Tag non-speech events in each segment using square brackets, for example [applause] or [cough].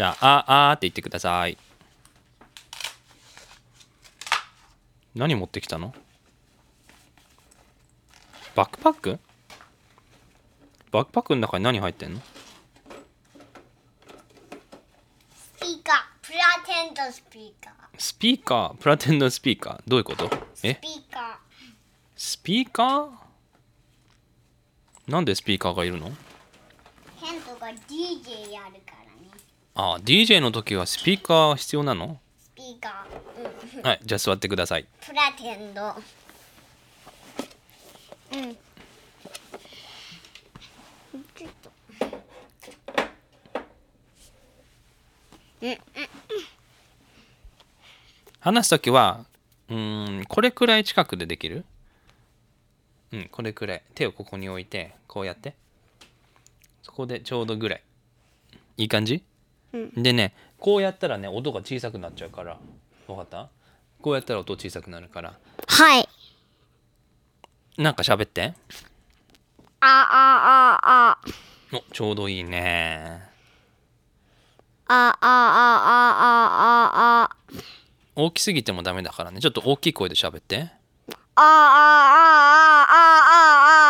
じゃあ、あ、あーって言ってください。何持ってきたの？バックパック？バックパックの中に何入ってんの？スピーカー。プラテントスピーカー。スピーカー、プラテンドスピーカー？どういうこと？え？スピーカスピーカー？なんでスピーカーがいるの？ーケントが DJ やるからねあ、DJ の時はスピーカー必要なの？スピーカー、うん、はい、じゃあ座ってください。プラテンド。うん。ちょっと。うん。話す時は、うーん、これくらい近くでできる？うん、これくらい。手をここに置いて、こうやって。そこでちょうどぐらい。いい感じ、でね、こうやったらね、音が小さくなっちゃうから。わかった？こうやったら音小さくなるから。はいなんか喋って。ああああお、ちょうどいいね。あああああああ大きすぎてもダメだからね。ちょっと大きい声で喋って。ああああああああ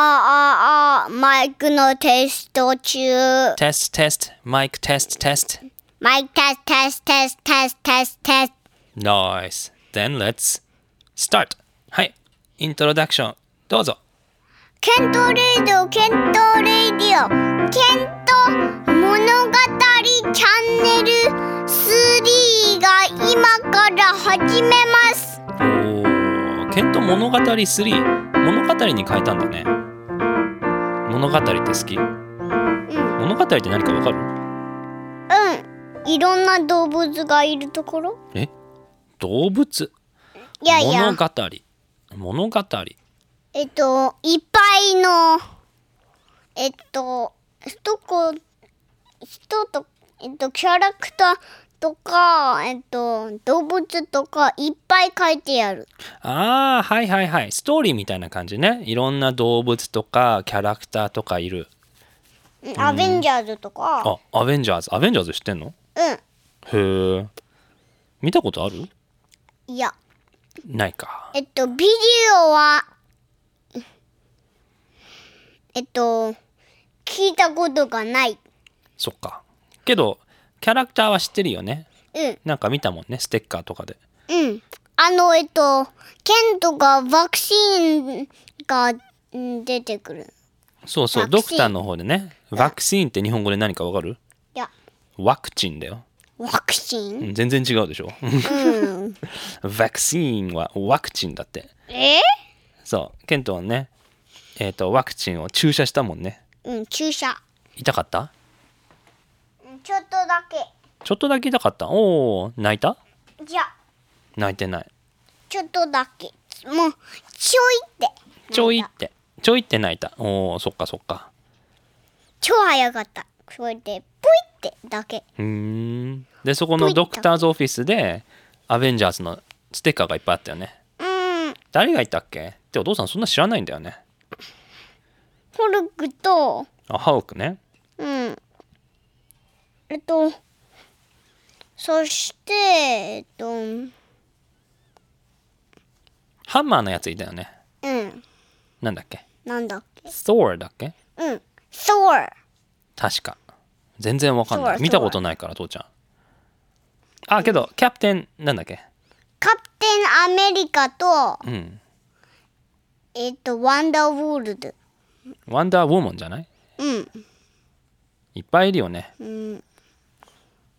マイクのテスト中テスト、テスト、マイクテスト、テスト。マイクテストテストテストテストテストテスト Nice. Then let's start. はい。イントロダクション。どうぞ。ケントレイディオケントレイディオケント物語チャンネル3が今から始めますおー、ケント物語3。物語に変えたんだね。物語って好き？うん。物語って何かわかる？うん。いろんな動物がいるところ？え？動物？いやいや。物語。物語。えっといっぱいのえっと一こ人とえっとキャラクターとかえっと動物とかいっぱい書いてあるああ、はいはいはい。ストーリーみたいな感じね。いろんな動物とかキャラクターとかいる。うんアベンジャーズとかあ、アベンジャーズ。アベンジャーズ知ってんの？うんへえ。見たことある？いやないか。えっと、ビデオは、えっと、聞いたことがない。そっか。けど、キャラクターは知ってるよね。うん、なんか見たもんね。ステッカーとかで。うん。あの、えっと、ケントがワクチンがうん出てくる。そうそう。ドクターの方でね。ワクチンって日本語で何かわかる？いや、ワクチンだよ。ワクチン？うん全然違うでしょ。うん。[laughs] ワクチンはワクチンだって。え？そう。ケントはね、えっ、と、ワクチンを注射したもんね。うん、注射。痛かった？うんちょっとだけ。ちょっとだけ痛かった？おお、泣いた？じゃ、泣いてない。ちょっとだけ。もう、ちょいって。ちょいって。ちょいって泣いた？おお、そっかそっか。超早かった。それで、ぷいってだけ。うーん。で、そこのドクターズオフィスで、アベンジャーズのステッカーがいっぱいあったよね。うん、誰がいたっけ？ってお父さんそんな知らないんだよね。ホルクと、あ、ハウクね。うん。えっと、そして、えっと、うん。ハンマーのやついたよね。なんだっけ？なんだっけ ?Thor だっけ？うん。Thor。確か。全然わかんない。見たことないから、父ちゃん。あ、けど、キャプテン、なんだっけ？カプテンアメリカと、うん。えっと、ワンダーウォールド。ワンダーウォーマンじゃない？うん。いっぱいいるよね。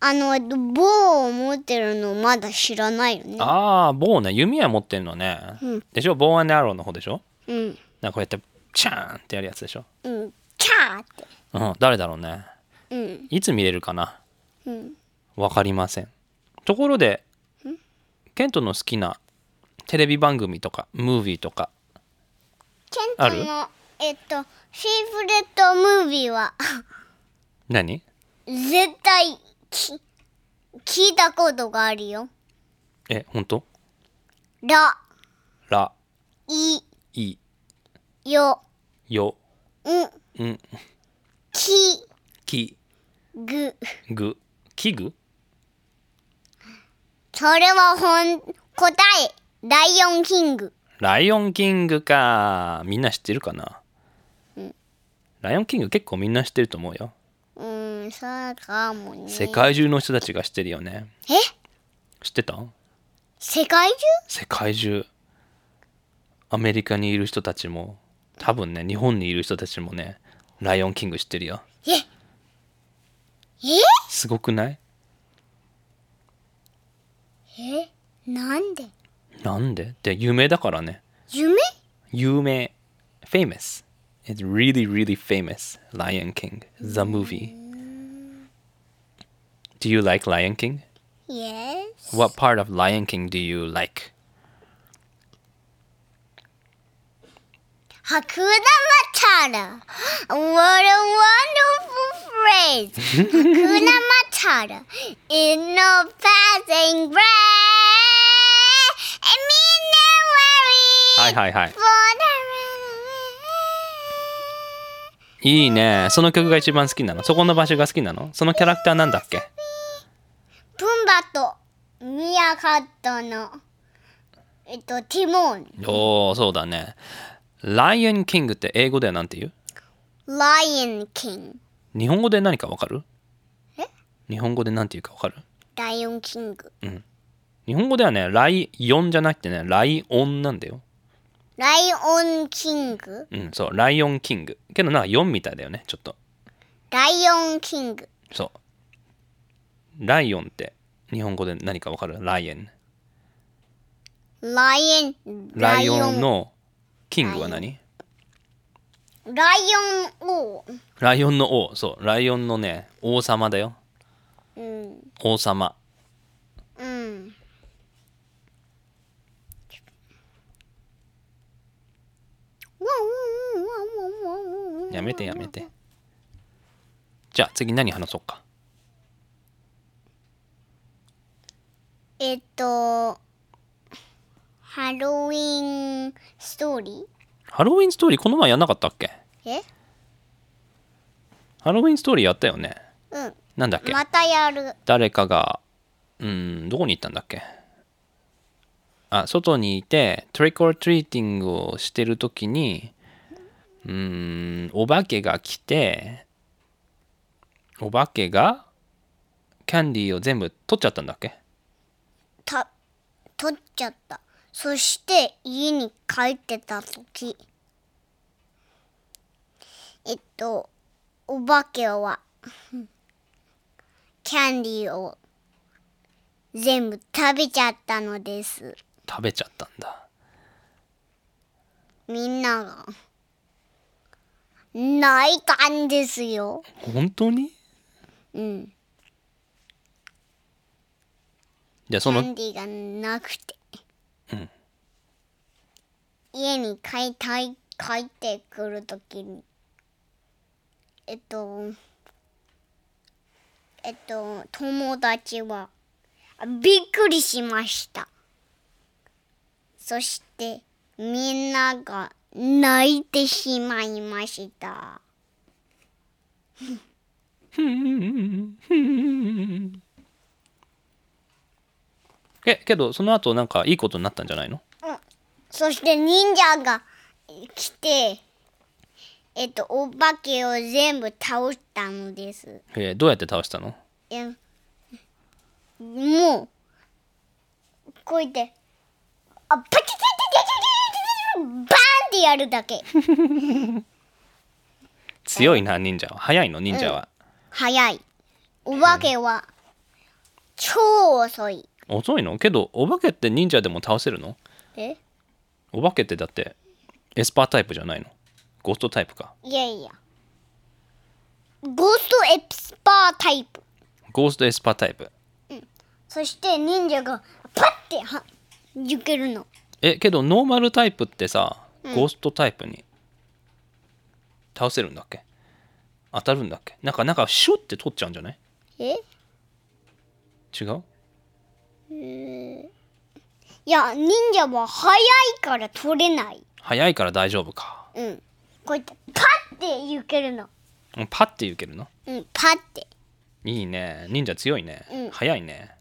あの、えっと、棒を持ってるのまだ知らないよね。ああ、棒ね。弓は持ってんのね。うんでしょ？ボーアンドアローの方でしょ？うん。なんかこうやって、チャーンってやるやつでしょ？うん。キャーって。うん、誰だろうね。うん。いつ見れるかな？うん。わかりません。ところで、ケントの好きなテレビ番組とかムービーとかケントのえっとフェイブレットムービーは何？絶対き聞いたことがあるよ。え本当？ラ、ライ、イヨ、ヨン、ん。キ、キグ。グキグそれは本答え。ライオンキング。ライオンキングか。みんな知ってるかな、ライオンキング結構みんな知ってると思うようーん、そうかもね。世界中の人たちが知ってるよね。え？知ってた？世界中？世界中。アメリカにいる人たちも多分ね日本にいる人たちもねライオンキング知ってるよ。え？え？すごくない？え？なんで？なんで？って有名だからね。夢有名。famous It's really, really famous. Lion King, the movie. Do you like Lion King? Yes. What part of Lion King do you like? Hakuna Matata. What a wonderful phrase. Hakuna [laughs] Matata. It's no passing breath. I mean, no worry. Hi, hi, hi. いいいね。その曲が一番好きなの？そこの場所が好きなの？そのキャラクターなんだっけ？プンバとミヤカットのえっとティモン。おおそうだね。ライオンキングって英語ではなんて言う？ライオンキング日本語で何かわかる？え？日本語で何て言うかわかる？ライオンキング日本語ではねライオンじゃなくてねライオンなんだよライオンキング？うんそうライオンキング。けどなんか4みたいだよねちょっと。ライオンキング。そう。ライオンって日本語で何かわかる？ライオン。ライオン。ライオンのキングは何？ライオンをライオンの王。そう。ライオンのね王様だよ。うん。王様。うんやめてやめて。じゃあ次何話そうか。えっとハロウィンストーリハロウィンストーリーこの前やんなかったっけ？ーえ？ハロウィンストーリーやったよね。うん。なんだっけ？またやる。誰かがうんどこに行ったんだっけ？あ外にいてトリックオートリーティングをしてる時にうん。お化けが来てお化けがキャンディーを全部取っちゃったんだっけ？た取っちゃった。そして家に帰ってた時。えっとお化けは [laughs] キャンディーを全部食べちゃったのです。食べちゃったんだ。みんなが泣いたんですよ。本当に？うん。キじゃあそのャンディーがなくて、うん。家に帰いたい帰ってくるときに。えっとえっと友達はあびっくりしました。そしてみんなが泣いてしまいました。[laughs] えけどその後なんかいいことになったんじゃないの？そして忍者が来てえっとお化けを全部倒したのです。えーどうやって倒したの？えもうこうやってあパチパチンってやるだけ。強いな忍者は。早いの忍者は、早い。お化けは超遅い。遅いの？けどお化けって忍者でも倒せるの？え？お化けってだってエスパータイプじゃないの？ゴーストタイプか。いやいや。ゴーストエスパータイプ。ゴーストエスパータイプ。そして忍者がパッては行けるの。えけどノーマルタイプってさ、ゴーストタイプに倒せるんだっけ？当たるんだっけ？なんかなんかシュッて取っちゃうんじゃない？え？違う？いや忍者は速いから取れない。早いから大丈夫か。うん。こうやってパッて行けるの。うんパッていけるの？うんパッて。いいね。忍者強いね、うん。早いね。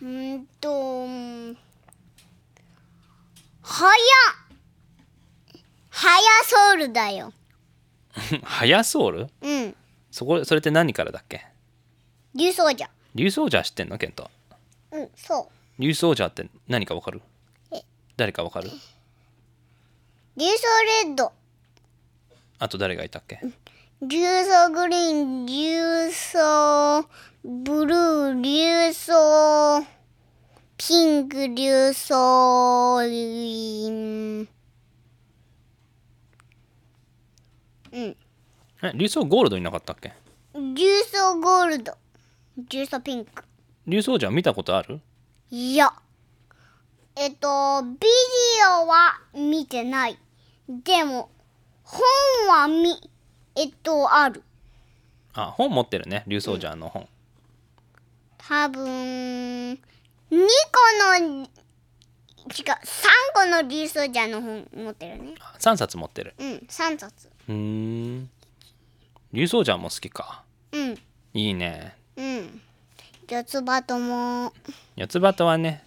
うーんとうん。速っ速ソウルだよ。[laughs] 早ソウル？うん。そこそれって何からだっけ？竜奏者。竜奏者知ってんの？ケント。うんそ竜奏者って何かわかる？え。誰かわかる？う竜奏レッド。あと誰がいたっけ？竜奏グリーン竜奏ブルー竜奏ピンク竜奏うんうん。え竜奏ゴールドいなかったっけ？竜奏ゴールド。竜奏ピンク。竜奏者見たことある？いや。えっとビデオは見てない。でも本はみえっとある。あ本持ってるね。竜奏者の本、多分2個の違う3個の竜奏者の本持ってるね。あ3冊持ってる。うん3冊うーん。竜奏者も好きか。うん。いいね。うん。四つ葉とも。四つ葉とはね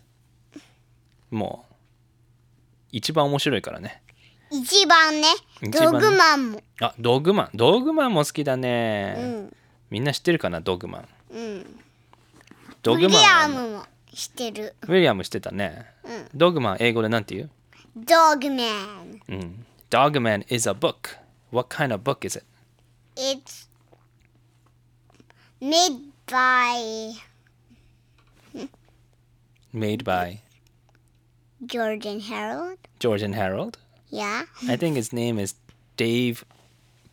もう一番面白いからね。一番ね。一番ね。ドグマンも。あドッグマン。ドッグマンも好きだね、うん。みんな知ってるかなドッグマン。うん。ドッグウィリマンはね、アムもしてる。ウィリアム知ってたね、うん。ドッグマン英語でなんて言う？ドグマン。うん。Dogman is a book What kind of book is it? It's made by. Made by. George and Harold. George and Harold? Yeah. I think his name is Dave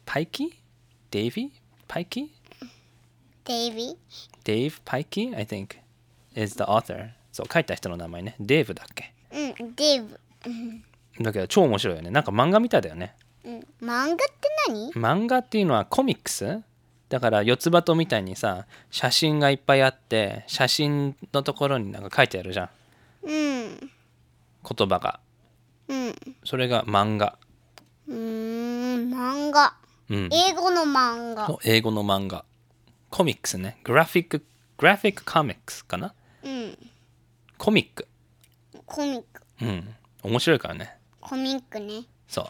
Pikey? Davy? Pikey? Davy. Dave Pikey, I think, is the author. そう、書いた人の名前ね。デーブだっけうん、デーブ。だけど超面白いよね。なんか漫画みたいだよね。[laughs] 漫画って何？漫画っていうのはコミックス？だから四つ葉とみたいにさ写真がいっぱいあって写真のところになんか書いてあるじゃんうん。言葉がうん。それが漫画うーん、漫画。うん英語の漫画。の英語の漫画コミックスねグラフィックグラフィックコミックスかな？うん。コミックコミック。うん面白いからねコミックね。そう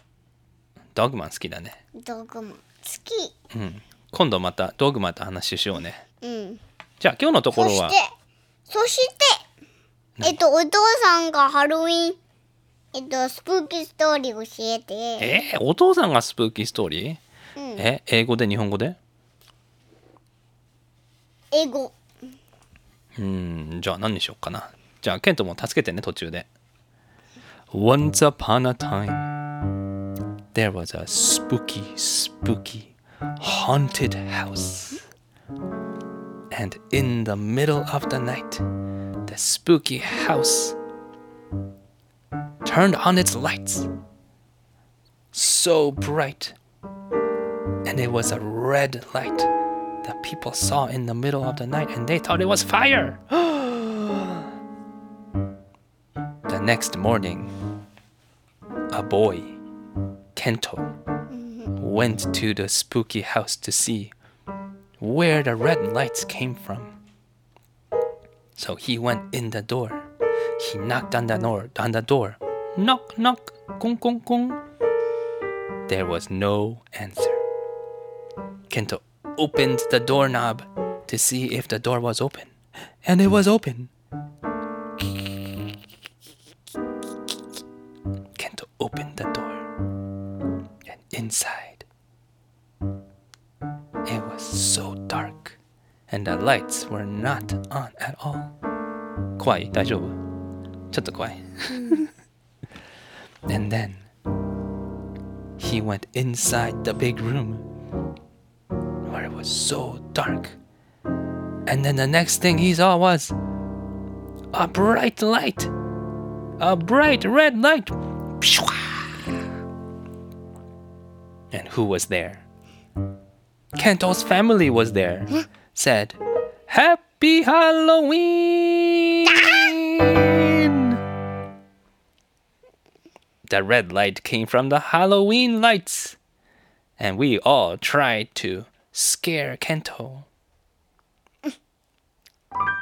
ドッグマン好きだねドグマン。好き。うん今度またドッグマンと話しようねうん。じゃあ今日のところは？そして、そして、えっと、お父さんがハロウィン、えっと、スプーキーストーリー教えて。え？ー、お父さんがスプーキーストーリー？うん。え？英語で日本語で？英語。うーんじゃあ何にしようかなじゃあケントも助けてね途中で Once upon a time there was a spooky spooky haunted house. And in the middle of the night the spooky house turned on its lights. So bright. And it was a red light that people saw in the middle of the night and they thought it was fire. [gasps] the next morning, a boy, Kento, went to the spooky house to see where the red lights came from. So he went in the door. He knocked on the door. On the door. Knock, knock, gong, gong, gong. There was no answer. Kento opened the doorknob to see if the door was open, and it was open. and the lights were not on at all. 怖い大丈夫ちょっと怖い And [laughs] then he went inside the big room where it was so dark. And then the next thing he saw was a bright light, a bright red light. And who was there? Kento's family was there. Said, Happy Halloween! the red light came from the Halloween lights, and we all tried to scare Kento. [laughs]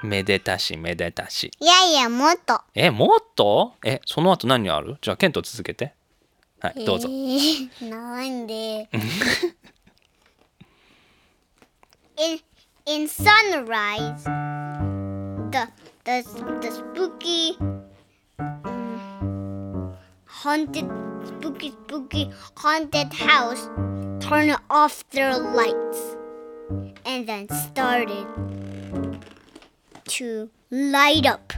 めでたしめでたし。いやいや、もっと。え、もっとえ、その後何あるじゃあ、ケント続けて。はい、どうぞ。えーなんで in [laughs] in sunrise the the the spooky um, haunted spooky spooky haunted house turned off their lights and then started to light up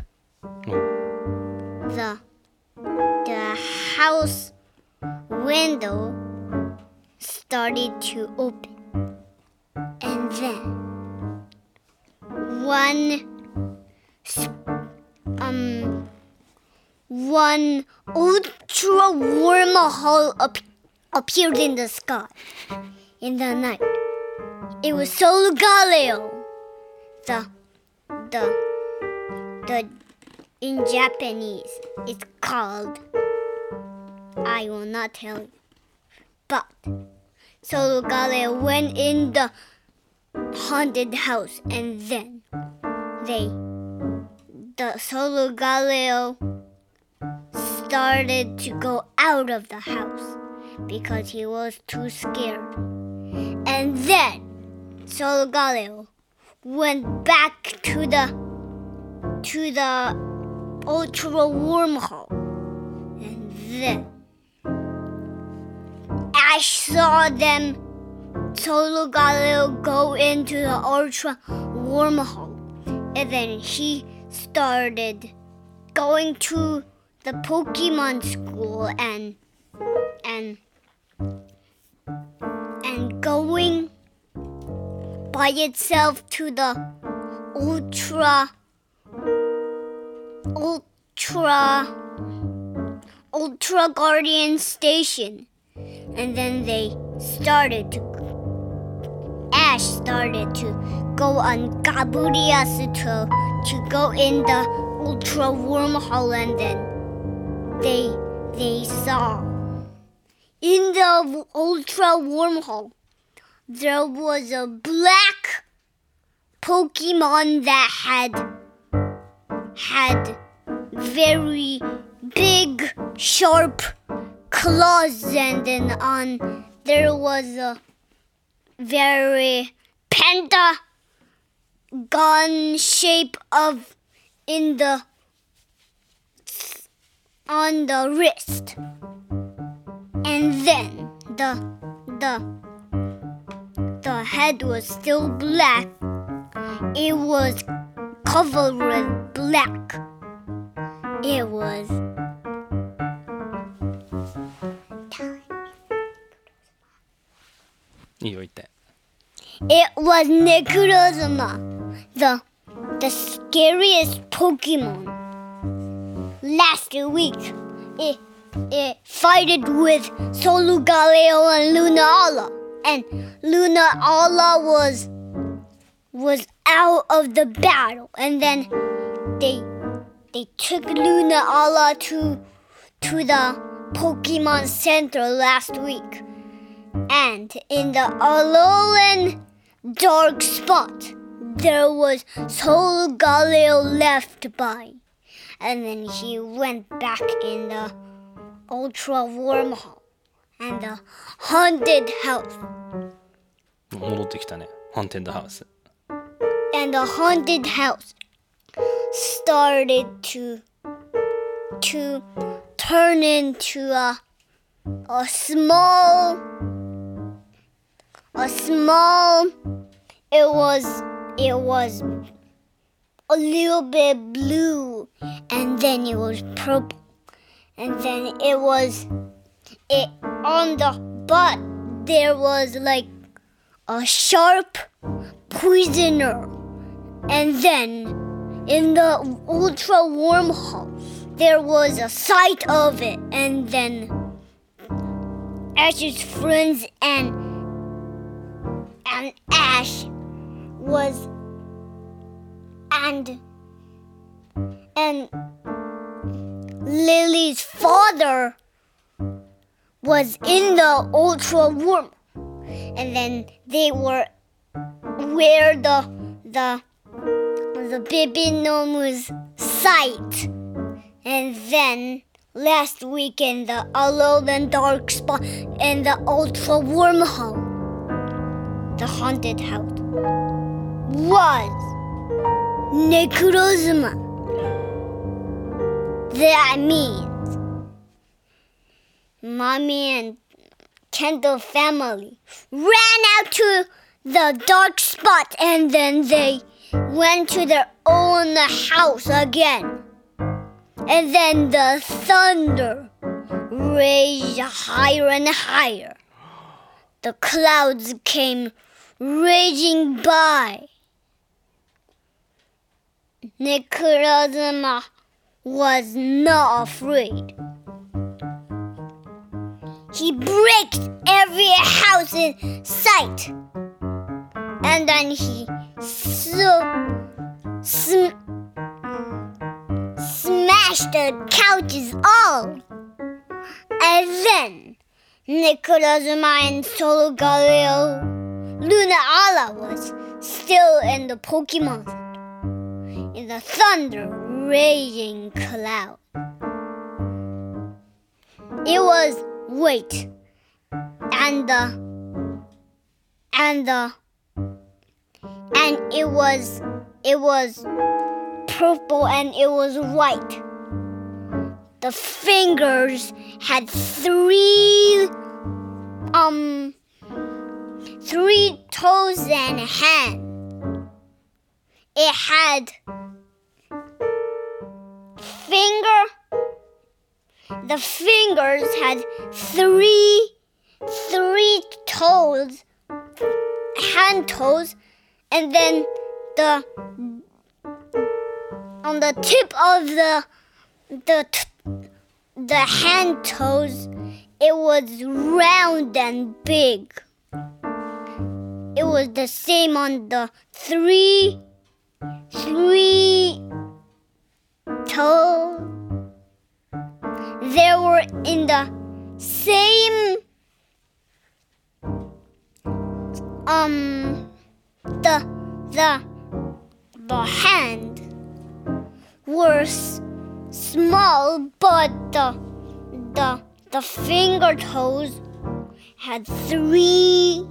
the the house window started to open. And then one um one ultra wormhole ap- appeared in the sky in the night. It was Solgaleo. The the the in Japanese it's called I will not tell you. But Solgaleo went in the haunted house and then they the Solgaleo started to go out of the house because he was too scared. And then Solgaleo went back to the to the ultra wormhole. And then Ash saw them Solgaleo go into the ultra wormhole. And then he started going to the Pokemon school and and and going by itself to the ultra ultra ultra guardian station and then they started to started to go on Gaburias to to go in the ultra wormhole and then they they saw. In the ultra wormhole there was a black Pokemon that had had very big sharp claws and then on there was a very pentagon shape of in the on the wrist. And then the the the head was still black. It was covered with black. It was It was Necrozma, the the scariest Pokemon. Last week, it it fighted with Solgaleo and Lunala, and Lunala was was out of the battle, and then they they took Lunala to to the Pokemon Center last week. And in the alone dark spot there was Solgaleo left by. And then he went back in the ultra wormhole and the haunted house. Haunted house. And the haunted house started to to turn into a a small a small it was it was a little bit blue and then it was purple and then it was it on the butt there was like a sharp poisoner and then in the ultra wormhole, there was a sight of it, and then Ash's friends and and Ash was and and Lillie's father was in the ultra worm, and then they were where the the the baby gnome's sight, and then last week in the alone and dark spot in the ultra wormhole, the haunted house was Necrozma. That means mommy and Kendall family ran out to the dark spot and then they went to their own house again. And then the thunder raged higher and higher. The clouds came raging by. Necrozma was not afraid. He bricked every house in sight. And then he so sm- smashed the couches all. And then Necrozma and Solgaleo Lunala was still in the Pokemon Center, in the thunder raging cloud. It was wait, and the and the and it was it was purple and it was white. The fingers had three um three toes and a hand. It had finger the fingers had three three toes hand toes and then the on the tip of the the the hand toes it was round and big it was the same on the three three toes. They were in the same um the the the hand was small but the the the finger toes had three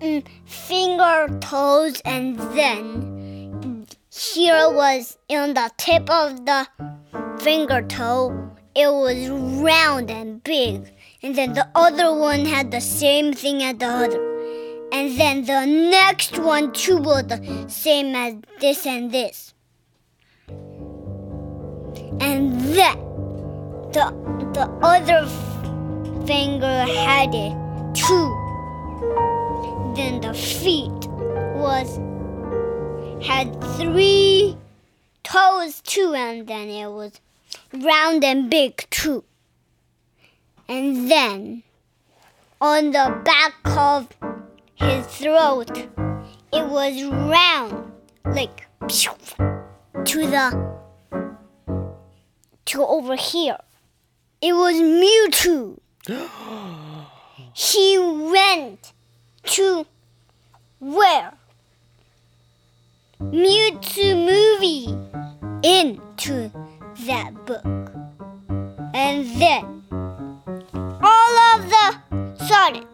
mm, finger toes and then here was on the tip of the finger toe it was round and big. And then the other one had the same thing as the other. And then the next one too was the same as this and this. And then the the other finger had it too then the feet was had three toes too and then it was round and big too. And then on the back of his throat it was round like to the to over here. It was mewtwo. [gasps] He went to where? Mewtwo movie into that book. And then all of the sudden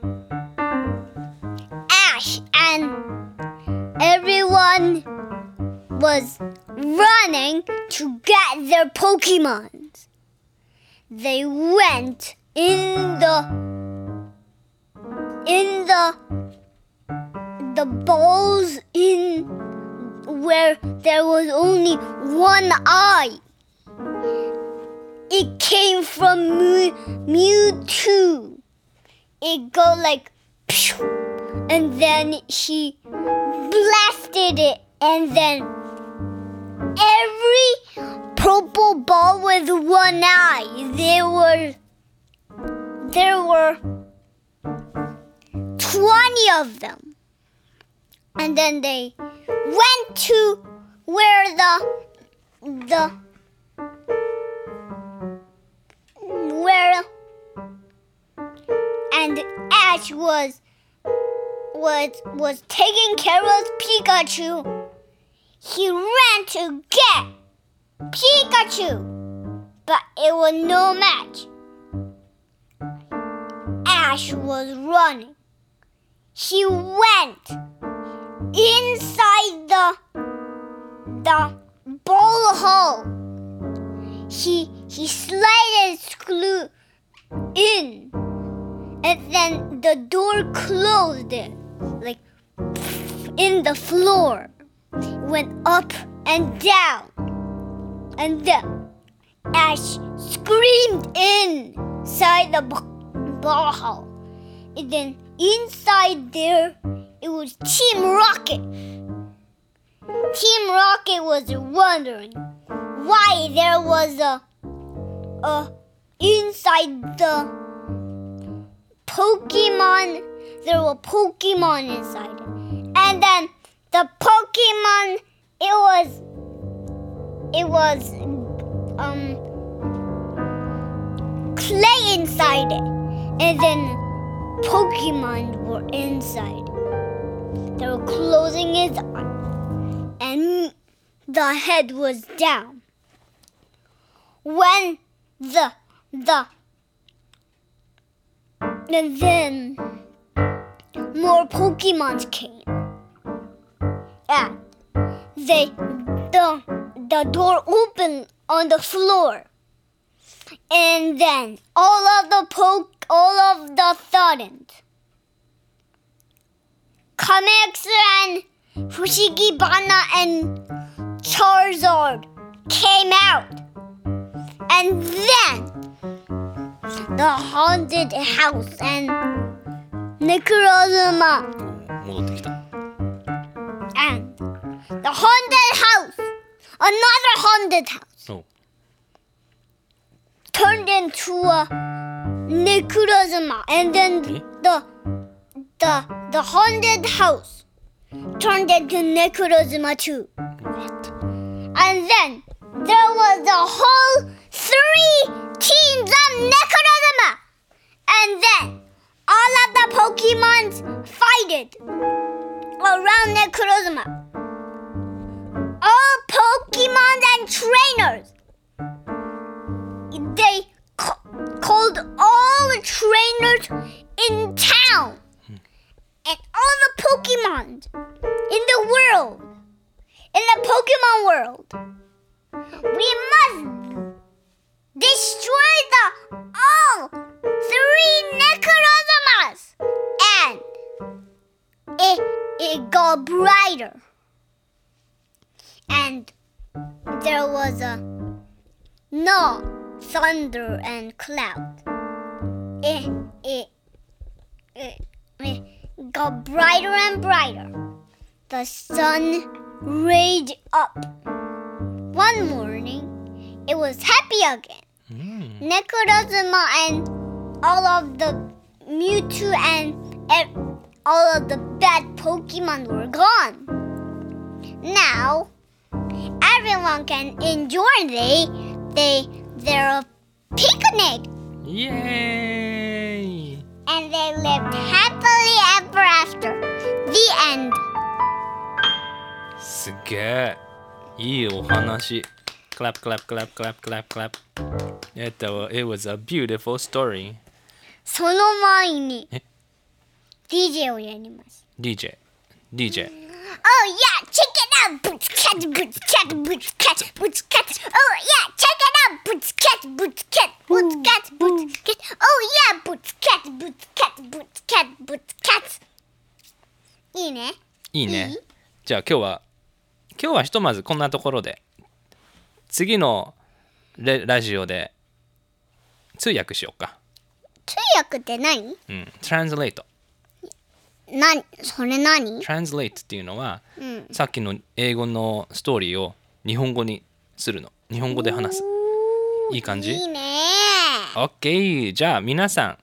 ash and everyone was running to get their pokemons. They went in the in the the balls in where there was only one eye it came from Mew, Mewtwo. It go like, and then he blasted it and then every purple ball with one eye. There were there were twenty of them, and then they went to where the the where and Ash was was was taking care of Pikachu. He ran to get Pikachu, but it was no match. Ash was running. He went inside the the ball hole. He he slid his screw in, and then the door closed like in the floor. Went up and down, and then Ash screamed inside the ball hole. And then inside there, it was Team Rocket. Team Rocket was wondering why there was a, a inside the Pokemon. There were Pokemon inside and then the Pokemon. It was. It was um clay inside it, and then Pokemon were inside. They were closing its eyes, and the head was down. When the the and then more Pokemons came. And they the the door opened on the floor. And then all of the poke all of the sudden Comics and Fushigi Bana and Charizard came out. And then the haunted house and Necrozma. And the haunted house. Another haunted house. Oh. Turned into a Necrozma. And then hmm? the the the haunted house turned into Necrozma too. What? And then there was a whole three teams of Necrozma. And then all of the Pokemons fighted around Necrozma. All Pokemon and trainers. They ca- called all the trainers in town. All the Pokemon in the world. In the Pokemon world. We must destroy the all three Necrozomas. And it, it got brighter. And there was a no thunder and cloud. It, it, it, it got brighter and brighter. The sun rayed up. One morning, it was happy again. Mm. Nekorozuma and all of the Mewtwo and all of the bad Pokemon were gone. Now, everyone can enjoy they, they their picnic. Yay! And they lived happy happily ever after. The end. すっげえいいお話 clap clap clap clap clap clap えっと it was a beautiful story その前にえ DJ をやります。 DJ DJ Oh yeah, check it いいね。いいねいいじゃあ今日は今日はひとまずこんなところで次のレラジオで通訳しようか。通訳って何？うんトランスレートなそれ何？translate っていうのはうん。さっきの英語のストーリーを日本語にするの。日本語で話す。いい感じ？いいね。OK じゃあ皆さん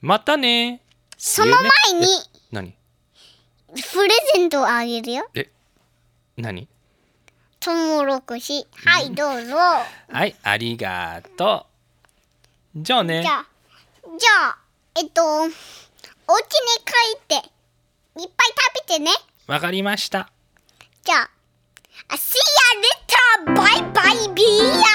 またね。その前に。何？プレゼントをあげるよ。何？トウモロコシ。はいどうぞ。はいありがとう。じゃあね。じゃあじゃあえっとお家に帰っていっぱいたべてね。わかりました。じゃあ See you later! バイバイビーヤ